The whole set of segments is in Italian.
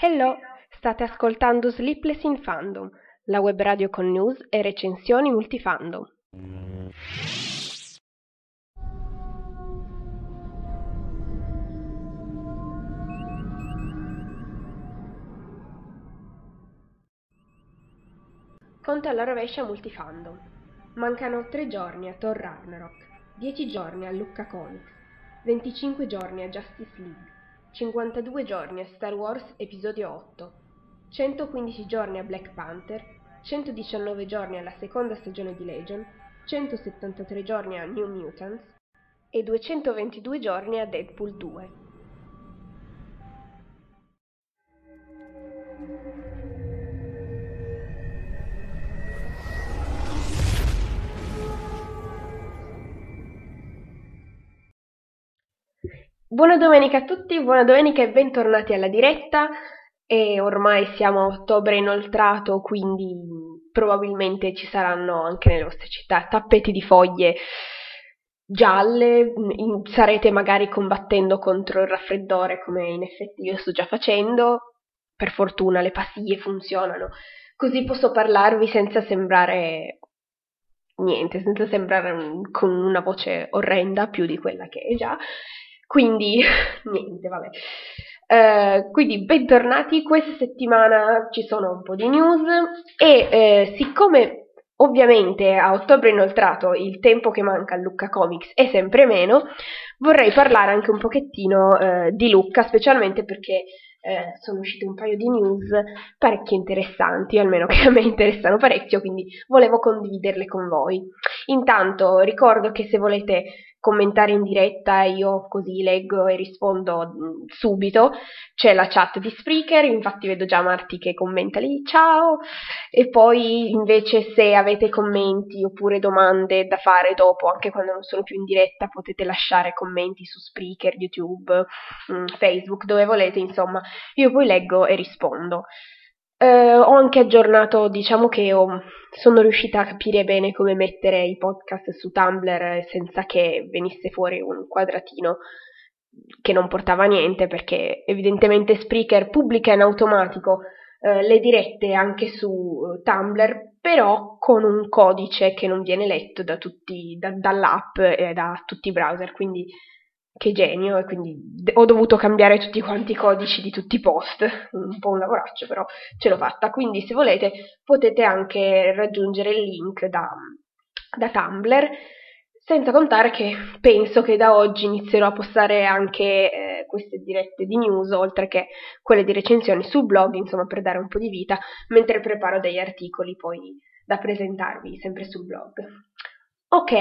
Hello, state ascoltando Sleepless in Fandom, la web radio con news e recensioni multifandom. Conto alla rovescia multifandom. Mancano 3 giorni a Thor Ragnarok, 10 giorni a Lucca Comics, 25 giorni a Justice League, 52 giorni a Star Wars Episodio 8, 115 giorni a Black Panther, 119 giorni alla seconda stagione di Legion, 173 giorni a New Mutants e 222 giorni a Deadpool 2. Buona domenica a tutti, buona domenica e bentornati alla diretta. E ormai siamo a ottobre inoltrato, quindi probabilmente ci saranno anche nelle vostre città tappeti di foglie gialle, in, sarete magari combattendo contro il raffreddore come in effetti io sto già facendo. Per fortuna le pastiglie funzionano, così posso parlarvi senza sembrare niente, senza sembrare con una voce orrenda più di quella che è già. Quindi, niente, vabbè. Uh, quindi bentornati, questa settimana ci sono un po' di news e eh, siccome ovviamente a ottobre inoltrato il tempo che manca a Lucca Comics è sempre meno, vorrei parlare anche un pochettino eh, di Lucca, specialmente perché eh, sono uscite un paio di news parecchio interessanti, almeno che a me interessano parecchio, quindi volevo condividerle con voi. Intanto ricordo che se volete commentare in diretta io così leggo e rispondo mm, subito. C'è la chat di Spreaker, infatti vedo già Marti che commenta lì, ciao! E poi invece se avete commenti oppure domande da fare dopo, anche quando non sono più in diretta, potete lasciare commenti su Spreaker, YouTube, mm, Facebook, dove volete, insomma, io poi leggo e rispondo. Eh, ho anche aggiornato, diciamo che ho, sono riuscita a capire bene come mettere i podcast su Tumblr senza che venisse fuori un quadratino che non portava niente perché evidentemente Spreaker pubblica in automatico eh, le dirette anche su Tumblr però con un codice che non viene letto da tutti, da, dall'app e da tutti i browser quindi che genio e quindi ho dovuto cambiare tutti quanti i codici di tutti i post, un po' un lavoraccio però ce l'ho fatta, quindi se volete potete anche raggiungere il link da, da Tumblr, senza contare che penso che da oggi inizierò a postare anche eh, queste dirette di news, oltre che quelle di recensioni sul blog, insomma per dare un po' di vita, mentre preparo degli articoli poi da presentarvi sempre sul blog. Ok,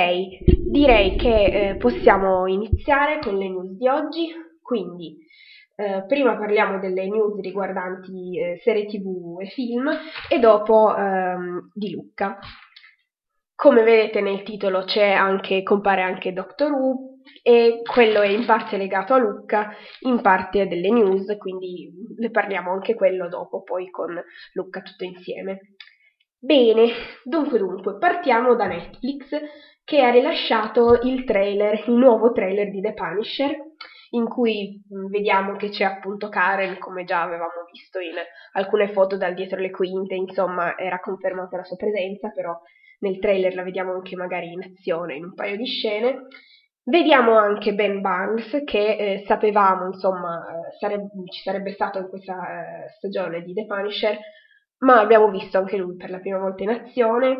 direi che eh, possiamo iniziare con le news di oggi, quindi eh, prima parliamo delle news riguardanti eh, serie tv e film e dopo ehm, di Lucca. Come vedete nel titolo anche, compare anche Doctor Who e quello è in parte legato a Lucca, in parte delle news, quindi ne parliamo anche quello dopo, poi con Lucca tutto insieme. Bene, dunque dunque, partiamo da Netflix che ha rilasciato il trailer, il nuovo trailer di The Punisher, in cui mm, vediamo che c'è appunto Karen, come già avevamo visto in alcune foto dal dietro le quinte, insomma era confermata la sua presenza, però nel trailer la vediamo anche magari in azione in un paio di scene. Vediamo anche Ben Barnes che eh, sapevamo insomma eh, sareb- ci sarebbe stato in questa eh, stagione di The Punisher, ma abbiamo visto anche lui per la prima volta in azione.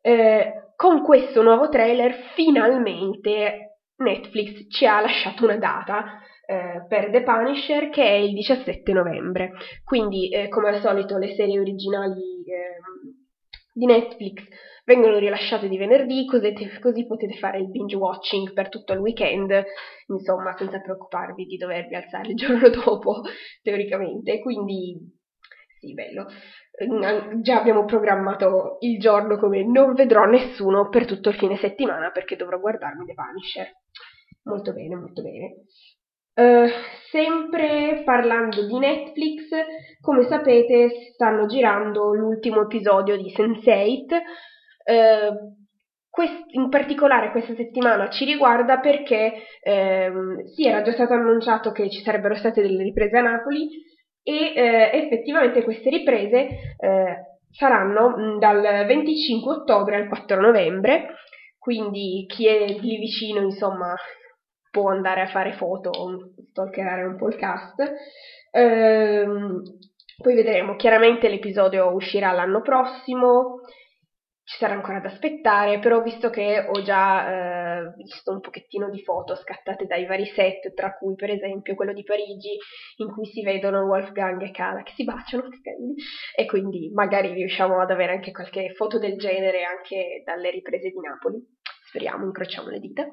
Eh, con questo nuovo trailer finalmente Netflix ci ha lasciato una data eh, per The Punisher che è il 17 novembre. Quindi, eh, come al solito, le serie originali ehm, di Netflix vengono rilasciate di venerdì, così, così, potete fare il binge watching per tutto il weekend, insomma, senza preoccuparvi di dovervi alzare il giorno dopo, teoricamente. Quindi, sì, bello già abbiamo programmato il giorno come non vedrò nessuno per tutto il fine settimana perché dovrò guardarmi The Punisher. Molto bene, molto bene. Uh, sempre parlando di Netflix, come sapete stanno girando l'ultimo episodio di Sense8. Uh, quest- in particolare questa settimana ci riguarda perché uh, sì, era già stato annunciato che ci sarebbero state delle riprese a Napoli, e eh, effettivamente queste riprese eh, saranno dal 25 ottobre al 4 novembre, quindi chi è lì vicino, insomma, può andare a fare foto o stalkerare un po' il cast. Ehm, poi vedremo, chiaramente l'episodio uscirà l'anno prossimo, ci sarà ancora da aspettare, però visto che ho già eh, visto un pochettino di foto scattate dai vari set, tra cui per esempio quello di Parigi, in cui si vedono Wolfgang e Kala che si baciano, e quindi magari riusciamo ad avere anche qualche foto del genere anche dalle riprese di Napoli. Speriamo, incrociamo le dita.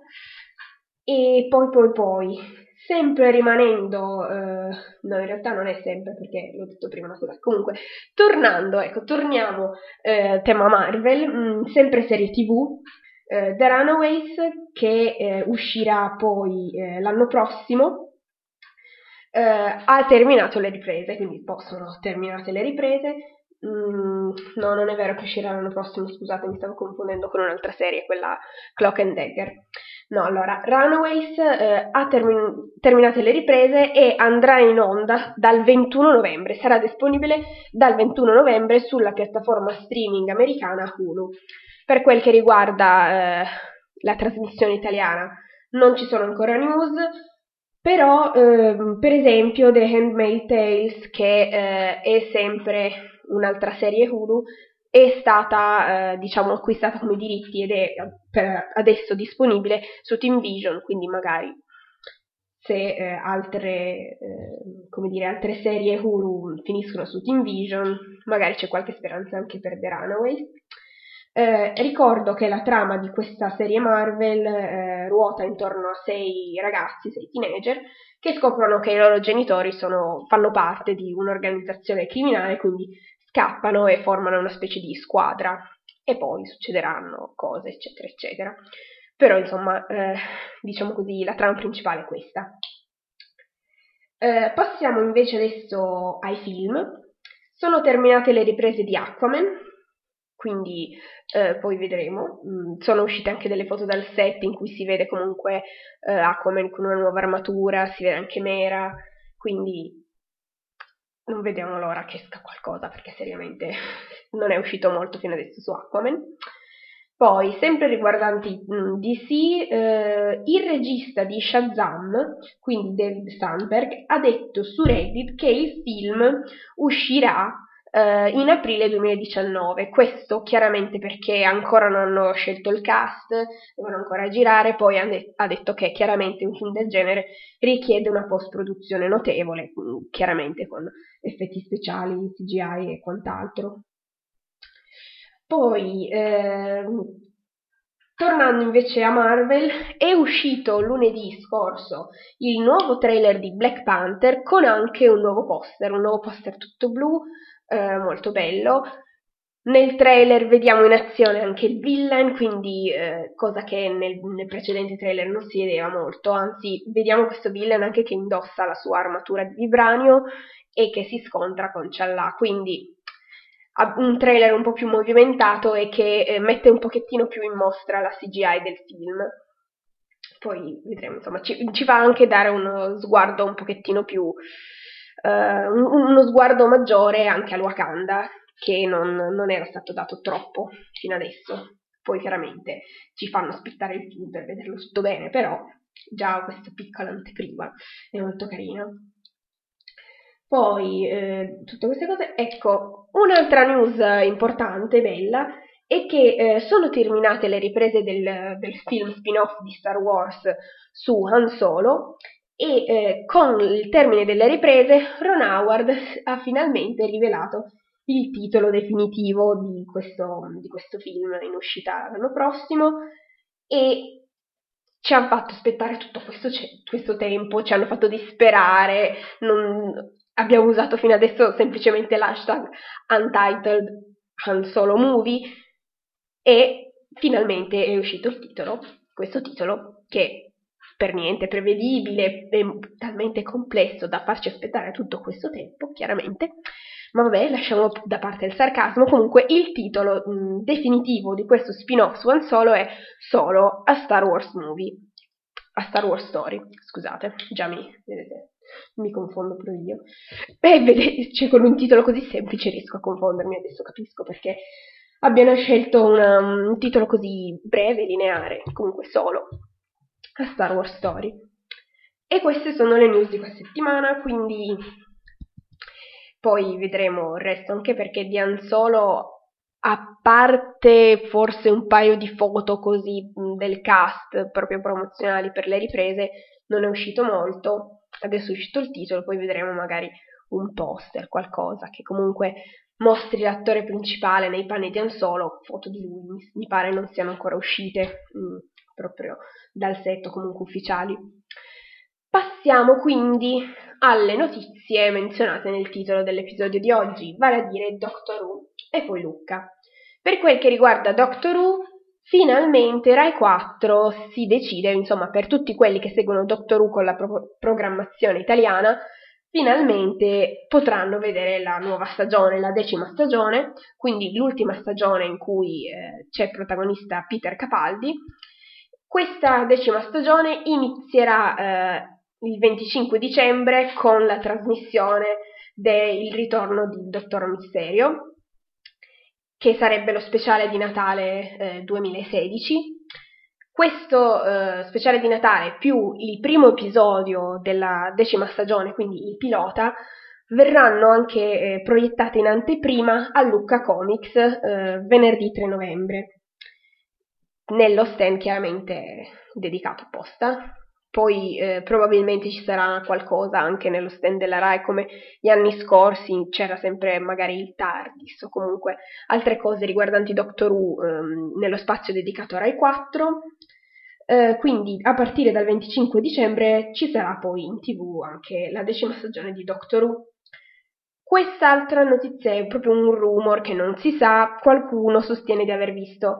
E poi poi poi, sempre rimanendo, eh, no in realtà non è sempre perché l'ho detto prima, ma scusa, comunque, tornando, ecco, torniamo eh, tema Marvel, mh, mm, sempre serie tv, eh, The Runaways che eh, uscirà poi eh, l'anno prossimo, eh, ha terminato le riprese, quindi possono terminate le riprese, Mm, no, non è vero che uscirà l'anno prossimo, scusate, mi stavo confondendo con un'altra serie, quella Clock and Dagger. No, allora, Runaways eh, ha termin- terminato le riprese e andrà in onda dal 21 novembre, sarà disponibile dal 21 novembre sulla piattaforma streaming americana Hulu. Per quel che riguarda eh, la trasmissione italiana, non ci sono ancora news, però eh, per esempio The Handmaid's Tales, che eh, è sempre un'altra serie Hulu, è stata eh, diciamo acquistata come diritti ed è per adesso disponibile su Team Vision, quindi magari se eh, altre, eh, dire, altre serie Hulu finiscono su Team Vision, magari c'è qualche speranza anche per The Runaways. Eh, ricordo che la trama di questa serie Marvel eh, ruota intorno a sei ragazzi, sei teenager, che scoprono che i loro genitori sono, fanno parte di un'organizzazione criminale, quindi scappano e formano una specie di squadra e poi succederanno cose, eccetera, eccetera. Però, insomma, eh, diciamo così, la trama principale è questa. Eh, passiamo invece adesso ai film. Sono terminate le riprese di Aquaman, quindi eh, poi vedremo. Mm, sono uscite anche delle foto dal set in cui si vede comunque eh, Aquaman con una nuova armatura, si vede anche Mera, quindi non vediamo l'ora che esca qualcosa perché seriamente non è uscito molto fino adesso su Aquaman. Poi, sempre riguardanti DC, eh, il regista di Shazam, quindi David Sandberg, ha detto su Reddit che il film uscirà eh, in aprile 2019. Questo chiaramente perché ancora non hanno scelto il cast, devono ancora girare, poi ha, de- ha detto che chiaramente un film del genere richiede una post-produzione notevole, chiaramente con effetti speciali, CGI e quant'altro. Poi, eh, tornando invece a Marvel, è uscito lunedì scorso il nuovo trailer di Black Panther con anche un nuovo poster, un nuovo poster tutto blu, eh, molto bello. Nel trailer vediamo in azione anche il villain, quindi eh, cosa che nel, nel, precedente trailer non si vedeva molto, anzi vediamo questo villain anche che indossa la sua armatura di vibranio e che si scontra con Challa, quindi un trailer un po' più movimentato e che eh, mette un pochettino più in mostra la CGI del film. Poi vedremo, insomma, ci, ci fa anche dare uno sguardo un pochettino più eh, uno sguardo maggiore anche al Wakanda, che non, non, era stato dato troppo fino adesso. Poi chiaramente ci fanno aspettare il film per vederlo tutto bene, però già questa piccola anteprima è molto carina. Poi, eh, tutte queste cose, ecco, un'altra news importante, bella, è che eh, sono terminate le riprese del, del film spin-off di Star Wars su Han Solo e eh, con il termine delle riprese Ron Howard ha finalmente rivelato il titolo definitivo di questo, di questo film in uscita l'anno prossimo e ci hanno fatto aspettare tutto questo, questo tempo, ci hanno fatto disperare, non, abbiamo usato fino adesso semplicemente l'hashtag Untitled Han Solo Movie e finalmente è uscito il titolo, questo titolo che per niente prevedibile e talmente complesso da farci aspettare tutto questo tempo, chiaramente. Ma vabbè, lasciamo da parte il sarcasmo. Comunque, il titolo mh, definitivo di questo spin-off su Han Solo è Solo a Star Wars Movie. A Star Wars Story, scusate, già mi vedete. mi confondo pure io. Beh, vedete, cioè, con un titolo così semplice riesco a confondermi, adesso capisco perché abbiano scelto una, un titolo così breve, lineare, comunque solo, a Star Wars Story. E queste sono le news di questa settimana, quindi poi vedremo il resto, anche perché di Anzolo a parte forse un paio di foto così del cast proprio promozionali per le riprese, non è uscito molto. Adesso è uscito il titolo, poi vedremo magari un poster, qualcosa che comunque mostri l'attore principale nei panni di Ansolo, foto di lui, mi pare non siano ancora uscite mh, proprio dal set comunque ufficiali. Passiamo quindi alle notizie menzionate nel titolo dell'episodio di oggi, vale a dire Doctor Who e poi Lucca. Per quel che riguarda Doctor Who, finalmente Rai 4 si decide, insomma, per tutti quelli che seguono Doctor Who con la pro- programmazione italiana, finalmente potranno vedere la nuova stagione, la decima stagione, quindi l'ultima stagione in cui eh, c'è protagonista Peter Capaldi. Questa decima stagione inizierà eh, il 25 dicembre con la trasmissione del ritorno di Dottor Misterio, che sarebbe lo speciale di Natale eh, 2016. Questo eh, speciale di Natale più il primo episodio della decima stagione, quindi il pilota, verranno anche eh, proiettate in anteprima a Lucca Comics eh, venerdì 3 novembre, nello stand chiaramente dedicato apposta poi eh, probabilmente ci sarà qualcosa anche nello stand della RAI come gli anni scorsi, c'era sempre magari il TARDIS o comunque altre cose riguardanti Doctor Who ehm, nello spazio dedicato a RAI 4. Eh, quindi a partire dal 25 dicembre ci sarà poi in tv anche la decima stagione di Doctor Who. Quest'altra notizia è proprio un rumor che non si sa, qualcuno sostiene di aver visto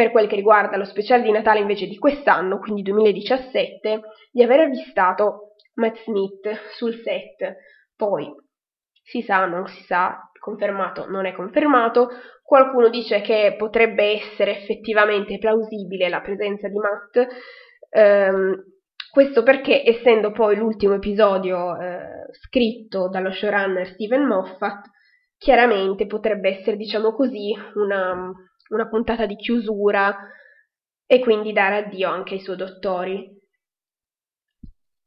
per quel che riguarda lo speciale di Natale invece di quest'anno, quindi 2017, di aver avvistato Matt Smith sul set. Poi si sa, non si sa, confermato, non è confermato. Qualcuno dice che potrebbe essere effettivamente plausibile la presenza di Matt. Ehm, questo perché, essendo poi l'ultimo episodio eh, scritto dallo showrunner Steven Moffat, chiaramente potrebbe essere, diciamo così, una, una puntata di chiusura e quindi dare addio anche ai suoi dottori.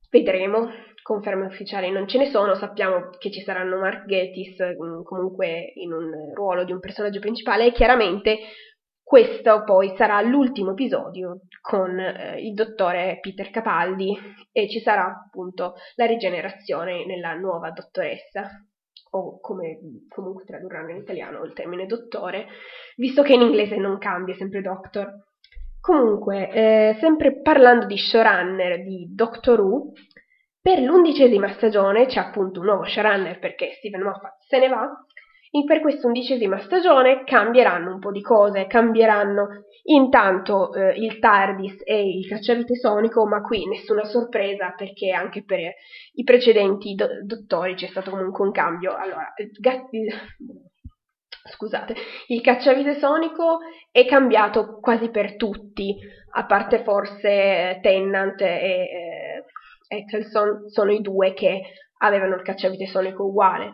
Vedremo, conferme ufficiali non ce ne sono, sappiamo che ci saranno Mark Gatiss mm, comunque in un ruolo di un personaggio principale e chiaramente questo poi sarà l'ultimo episodio con eh, il dottore Peter Capaldi e ci sarà appunto la rigenerazione nella nuova dottoressa o come comunque tradurranno in italiano il termine dottore, visto che in inglese non cambia, sempre doctor. Comunque, eh, sempre parlando di showrunner di Doctor Who, per l'undicesima stagione c'è appunto un nuovo showrunner perché Steven Moffat se ne va, per questa undicesima stagione cambieranno un po' di cose, cambieranno intanto eh, il TARDIS e il cacciavite sonico, ma qui nessuna sorpresa perché anche per i precedenti do- dottori c'è stato comunque un cambio. Allora, il, scusate, il cacciavite sonico è cambiato quasi per tutti, a parte forse Tennant e eh, Eccleston, sono i due che avevano il cacciavite sonico uguale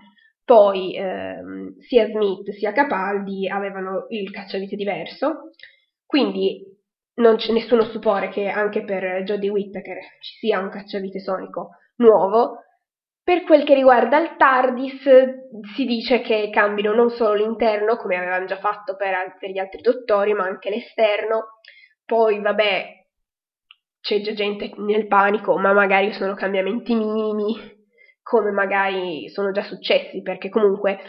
poi ehm, sia Smith sia Capaldi avevano il cacciavite diverso, quindi non c'è nessuno stupore che anche per Jodie Whittaker ci sia un cacciavite sonico nuovo. Per quel che riguarda il TARDIS si dice che cambino non solo l'interno, come avevano già fatto per, per gli altri dottori, ma anche l'esterno. Poi, vabbè, c'è già gente nel panico, ma magari sono cambiamenti minimi, come magari sono già successi, perché comunque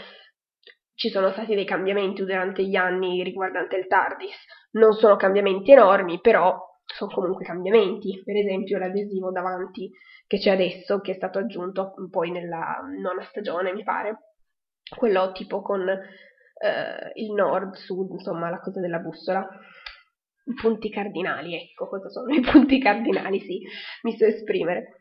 ci sono stati dei cambiamenti durante gli anni riguardante il TARDIS. Non sono cambiamenti enormi, però sono comunque cambiamenti. Per esempio l'adesivo davanti che c'è adesso, che è stato aggiunto poi nella nona stagione, mi pare. Quello tipo con eh, il nord-sud, insomma, la cosa della bussola. I punti cardinali, ecco cosa sono i punti cardinali, sì, mi so esprimere.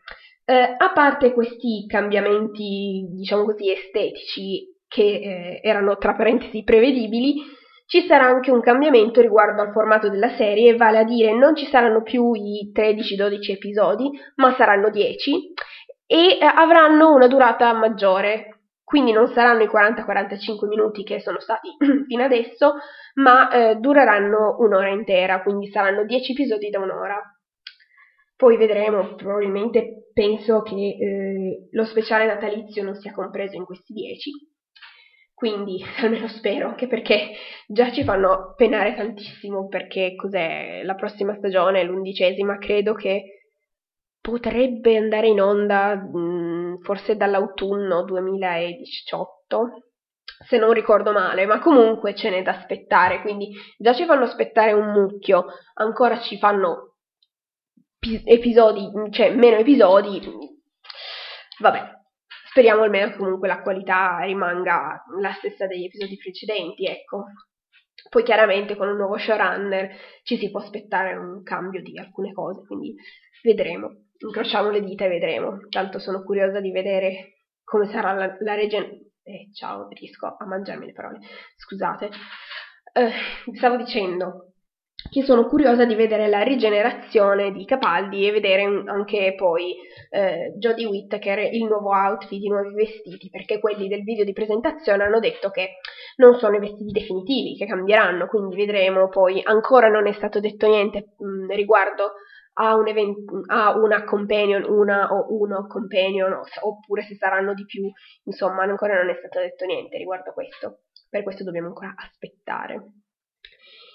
Eh, a parte questi cambiamenti, diciamo così, estetici che eh, erano tra parentesi prevedibili, ci sarà anche un cambiamento riguardo al formato della serie, vale a dire non ci saranno più i 13-12 episodi, ma saranno 10 e eh, avranno una durata maggiore, quindi non saranno i 40-45 minuti che sono stati fino adesso, ma eh, dureranno un'ora intera, quindi saranno 10 episodi da un'ora. Poi vedremo, probabilmente penso che eh, lo speciale natalizio non sia compreso in questi 10, quindi almeno spero, anche perché già ci fanno penare tantissimo perché cos'è la prossima stagione, l'undicesima, credo che potrebbe andare in onda mh, mm, forse dall'autunno 2018, se non ricordo male, ma comunque ce n'è da aspettare, quindi già ci fanno aspettare un mucchio, ancora ci fanno episodi, cioè meno episodi, vabbè, speriamo almeno che comunque la qualità rimanga la stessa degli episodi precedenti, ecco. Poi chiaramente con un nuovo showrunner ci si può aspettare un cambio di alcune cose, quindi vedremo, incrociamo le dita e vedremo. Tanto sono curiosa di vedere come sarà la, la regione. Eh, ciao, riesco a mangiarmi le parole, scusate. Eh, stavo dicendo, che sono curiosa di vedere la rigenerazione di Capaldi e vedere anche poi eh, Jodie Whittaker il nuovo outfit, i nuovi vestiti, perché quelli del video di presentazione hanno detto che non sono i vestiti definitivi, che cambieranno, quindi vedremo poi, ancora non è stato detto niente mh, mm, riguardo a, un event, a una companion, una o uno companion, oppure se saranno di più, insomma ancora non è stato detto niente riguardo a questo, per questo dobbiamo ancora aspettare.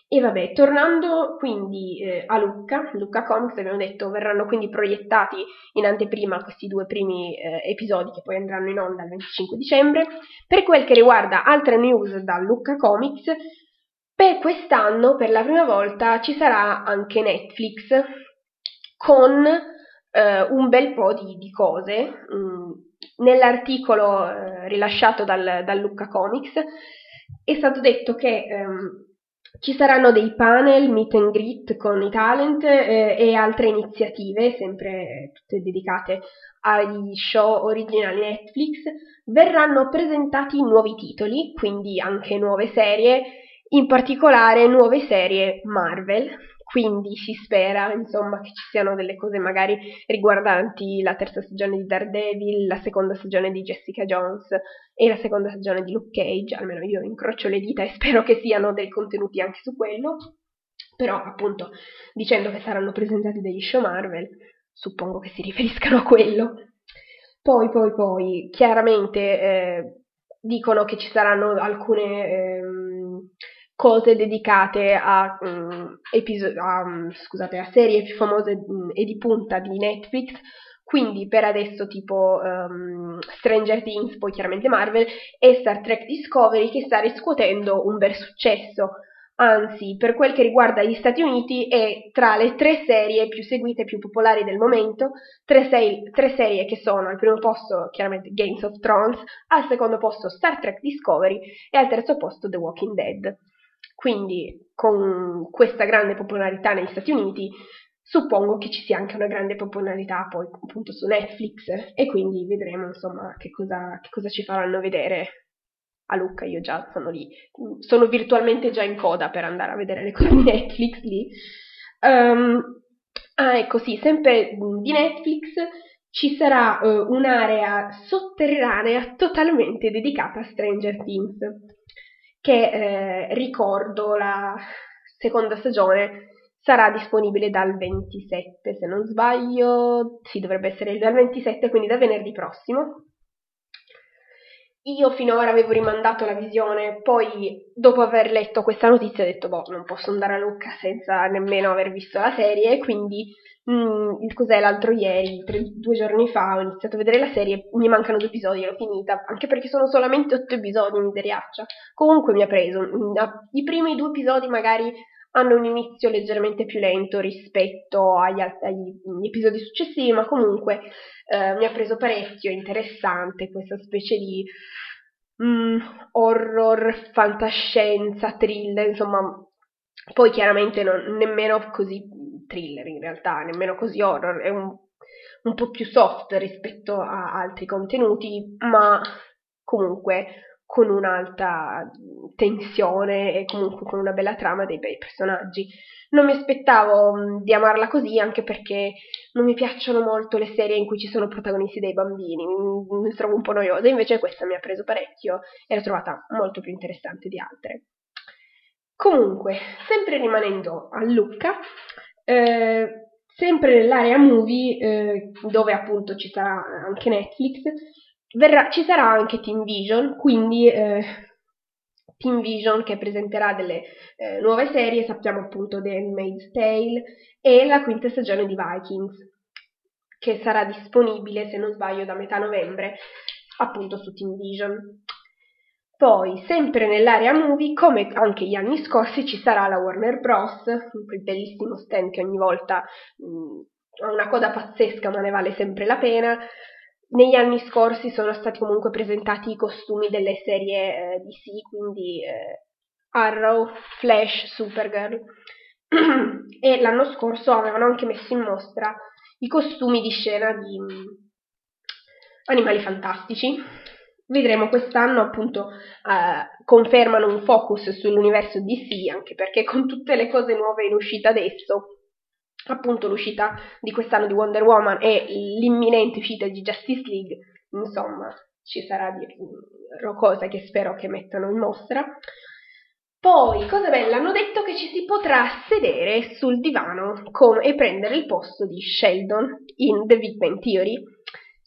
E vabbè, tornando quindi eh, a Lucca, Lucca Comics, abbiamo detto, verranno quindi proiettati in anteprima questi due primi eh, episodi che poi andranno in onda il 25 dicembre. Per quel che riguarda altre news da Lucca Comics, per quest'anno, per la prima volta, ci sarà anche Netflix con eh, un bel po' di, di cose. Mm, nell'articolo eh, rilasciato dal, dal Lucca Comics è stato detto che ehm, ci saranno dei panel, meet and greet con i talent eh, e altre iniziative, sempre tutte dedicate agli show originali Netflix. Verranno presentati nuovi titoli, quindi anche nuove serie, in particolare nuove serie Marvel quindi si spera insomma che ci siano delle cose magari riguardanti la terza stagione di Daredevil, la seconda stagione di Jessica Jones e la seconda stagione di Luke Cage, almeno io incrocio le dita e spero che siano dei contenuti anche su quello, però appunto dicendo che saranno presentati degli show Marvel, suppongo che si riferiscano a quello. Poi, poi, poi, chiaramente eh, dicono che ci saranno alcune... Eh, cose dedicate a, um, episo- a, um, scusate, a serie più famose um, e di punta di Netflix, quindi per adesso tipo um, Stranger Things, poi chiaramente Marvel, e Star Trek Discovery che sta riscuotendo un bel successo. Anzi, per quel che riguarda gli Stati Uniti, è tra le tre serie più seguite e più popolari del momento, tre, sei, tre serie che sono al primo posto chiaramente Games of Thrones, al secondo posto Star Trek Discovery e al terzo posto The Walking Dead. Quindi con questa grande popolarità negli Stati Uniti suppongo che ci sia anche una grande popolarità poi appunto su Netflix. E quindi vedremo insomma che cosa, che cosa ci faranno vedere. A Lucca, io già sono lì, sono virtualmente già in coda per andare a vedere le cose di Netflix lì. Um, ah, ecco sì, sempre di Netflix ci sarà uh, un'area sotterranea totalmente dedicata a Stranger Things che eh, ricordo la seconda stagione sarà disponibile dal 27 se non sbaglio, sì dovrebbe essere dal 27 quindi da venerdì prossimo. Io finora avevo rimandato la visione, poi dopo aver letto questa notizia ho detto boh non posso andare a Lucca senza nemmeno aver visto la serie, quindi mm, cos'è l'altro ieri, tre, due giorni fa, ho iniziato a vedere la serie, mi mancano due episodi, l'ho finita, anche perché sono solamente otto episodi, miseriaccia. Comunque mi ha preso, mm, i primi due episodi magari hanno un inizio leggermente più lento rispetto agli, agli episodi successivi, ma comunque eh, mi ha preso parecchio, interessante questa specie di mm, horror, fantascienza, thriller, insomma, poi chiaramente non, nemmeno così thriller in realtà, nemmeno così horror, è un, un po' più soft rispetto a altri contenuti, ma comunque con un'alta tensione e comunque con una bella trama dei bei personaggi. Non mi aspettavo di amarla così, anche perché non mi piacciono molto le serie in cui ci sono protagonisti dei bambini, mi, trovo un po' noiosa, invece questa mi ha preso parecchio e l'ho trovata molto più interessante di altre. Comunque, sempre rimanendo a Lucca, eh, sempre nell'area movie, eh, dove appunto ci sarà anche Netflix, verrà, ci sarà anche Team Vision, quindi eh, Team Vision che presenterà delle eh, nuove serie, sappiamo appunto The Handmaid's Tale e la quinta stagione di Vikings, che sarà disponibile, se non sbaglio, da metà novembre, appunto su Team Vision. Poi, sempre nell'area movie, come anche gli anni scorsi, ci sarà la Warner Bros., quel bellissimo stand che ogni volta mh, ha una coda pazzesca ma ne vale sempre la pena. Negli anni scorsi sono stati comunque presentati i costumi delle serie eh, DC, quindi eh, Arrow, Flash, Supergirl. e l'anno scorso avevano anche messo in mostra i costumi di scena di mh, Animali Fantastici Vedremo quest'anno appunto eh, confermano un focus sull'universo DC, anche perché con tutte le cose nuove in uscita adesso, appunto l'uscita di quest'anno di Wonder Woman e l'imminente uscita di Justice League, insomma ci sarà di cose che spero che mettano in mostra. Poi, cosa bella, hanno detto che ci si potrà sedere sul divano come, e prendere il posto di Sheldon in The Big Bang Theory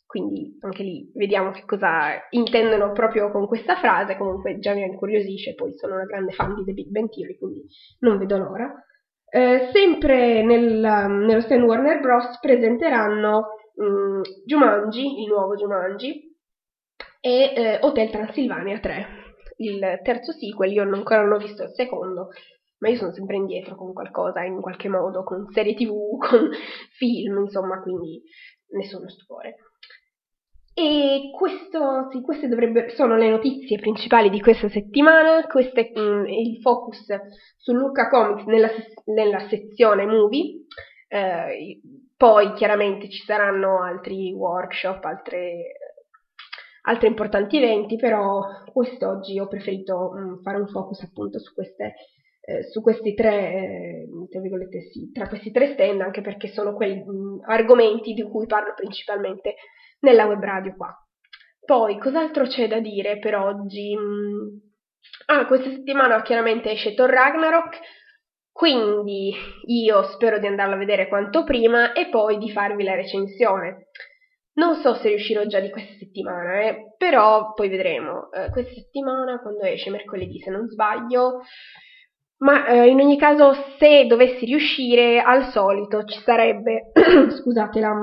quindi anche lì vediamo che cosa intendono proprio con questa frase, comunque già mi incuriosisce, poi sono una grande fan di The Big Bang Theory, quindi non vedo l'ora. Eh, sempre nel, nello stand Warner Bros. presenteranno um, Jumanji, il nuovo Jumanji, e eh, Hotel Transilvania 3, il terzo sequel, io ancora non ho visto il secondo, ma io sono sempre indietro con qualcosa, in qualche modo, con serie tv, con film, insomma, quindi nessuno stupore. E questo, sì, queste sono le notizie principali di questa settimana, questo è mm, il focus su Luca Comics nella, nella sezione movie, eh, poi chiaramente ci saranno altri workshop, altre, altri importanti eventi, però quest'oggi ho preferito mh, mm, fare un focus appunto su queste eh, su questi tre, eh, sì, tra questi tre stand, anche perché sono quegli mh, argomenti di cui parlo principalmente nella web radio qua. Poi, cos'altro c'è da dire per oggi? Ah, questa settimana chiaramente esce Thor Ragnarok, quindi io spero di andarla a vedere quanto prima e poi di farvi la recensione. Non so se riuscirò già di questa settimana, eh, però poi vedremo. Eh, questa settimana, quando esce mercoledì, se non sbaglio. Ma eh, in ogni caso, se dovessi riuscire, al solito ci sarebbe, scusate, la,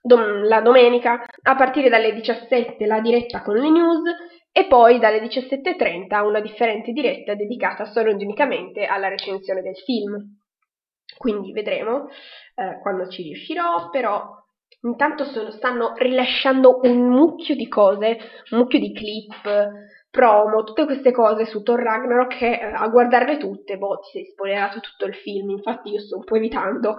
dom- la domenica a partire dalle 17 la diretta con le news e poi dalle 17.30 una differente diretta dedicata solo ed unicamente alla recensione del film. Quindi vedremo eh, quando ci riuscirò, però intanto sono, stanno rilasciando un mucchio di cose, un mucchio di clip, promo, tutte queste cose su Thor Ragnarok che eh, a guardarle tutte, boh, ti sei spoilerato tutto il film, infatti io sto un po' evitando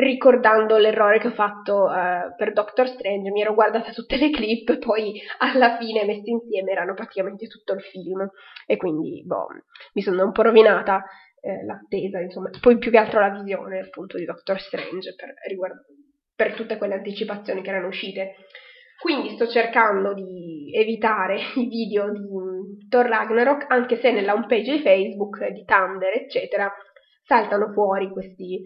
ricordando l'errore che ho fatto uh, per Doctor Strange, mi ero guardata tutte le clip, poi alla fine messe insieme erano praticamente tutto il film. E quindi boh, mi sono un po' rovinata eh, l'attesa, insomma, poi più che altro la visione appunto di Doctor Strange per, riguardo, per tutte quelle anticipazioni che erano uscite. Quindi sto cercando di evitare i video di Thor Ragnarok, anche se nella homepage di Facebook, di Tumblr, eccetera, saltano fuori questi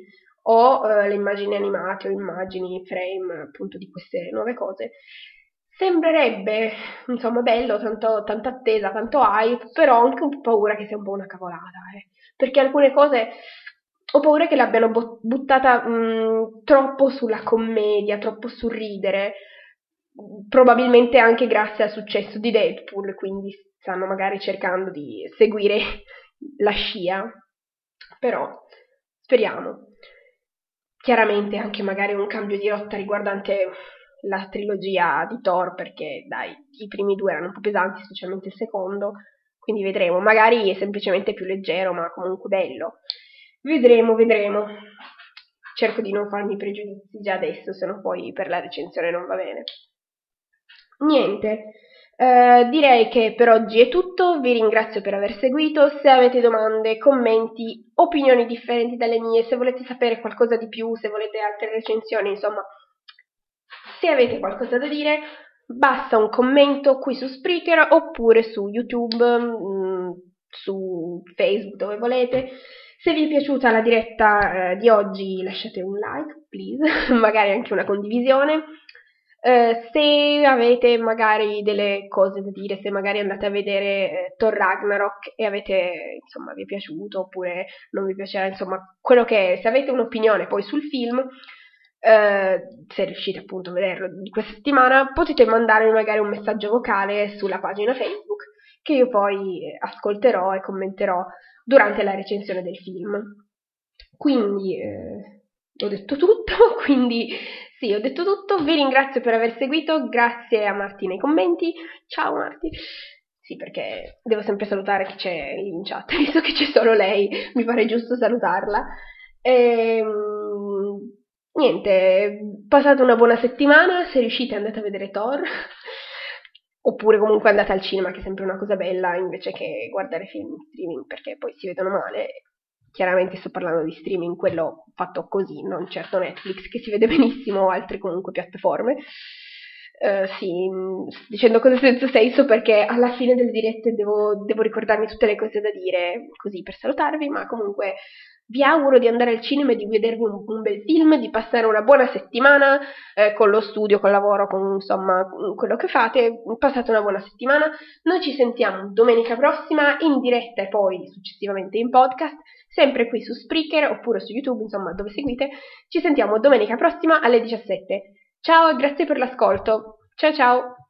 o eh, le immagini animate o immagini frame appunto di queste nuove cose. Sembrerebbe, insomma, bello, tanto, tanta attesa, tanto hype, però ho anche un po' paura che sia un po' una cavolata, eh. perché alcune cose ho paura che l'abbiano buttata mh, troppo sulla commedia, troppo sul ridere, probabilmente anche grazie al successo di Deadpool, quindi stanno magari cercando di seguire la scia, però speriamo chiaramente anche magari un cambio di rotta riguardante la trilogia di Thor, perché dai, i primi due erano un po' pesanti, specialmente il secondo, quindi vedremo. Magari è semplicemente più leggero, ma comunque bello. Vedremo, vedremo. Cerco di non farmi pregiudizi già adesso, se no poi per la recensione non va bene. Niente. Uh, direi che per oggi è tutto, vi ringrazio per aver seguito, se avete domande, commenti, opinioni differenti dalle mie, se volete sapere qualcosa di più, se volete altre recensioni, insomma, se avete qualcosa da dire, basta un commento qui su Spreaker oppure su YouTube, mh, mm, su Facebook, dove volete. Se vi è piaciuta la diretta eh, di oggi lasciate un like, please, magari anche una condivisione. Eh, se avete magari delle cose da dire, se magari andate a vedere eh, Thor Ragnarok e avete, insomma, vi è piaciuto oppure non vi piacerà, insomma, quello che è, se avete un'opinione poi sul film, eh, se riuscite appunto a vederlo di questa settimana, potete mandarmi magari un messaggio vocale sulla pagina Facebook che io poi ascolterò e commenterò durante la recensione del film. Quindi eh, ho detto tutto, quindi sì, ho detto tutto, vi ringrazio per aver seguito, grazie a Marti nei commenti, ciao Marti. Sì, perché devo sempre salutare chi c'è in chat, visto che c'è solo lei, mi pare giusto salutarla. E, ehm, niente, passate una buona settimana, se riuscite andate a vedere Thor, oppure comunque andate al cinema, che è sempre una cosa bella, invece che guardare film in streaming, perché poi si vedono male chiaramente sto parlando di streaming, quello fatto così, non certo Netflix, che si vede benissimo, o altre comunque piattaforme. Uh, sì, dicendo cose senza senso perché alla fine delle dirette devo, devo ricordarmi tutte le cose da dire, così per salutarvi, ma comunque vi auguro di andare al cinema e di vedervi un, un bel film, di passare una buona settimana eh, con lo studio, col lavoro, con insomma quello che fate. Passate una buona settimana. Noi ci sentiamo domenica prossima in diretta e poi successivamente in podcast, sempre qui su Spreaker oppure su YouTube, insomma dove seguite. Ci sentiamo domenica prossima alle 17. Ciao e grazie per l'ascolto. Ciao ciao!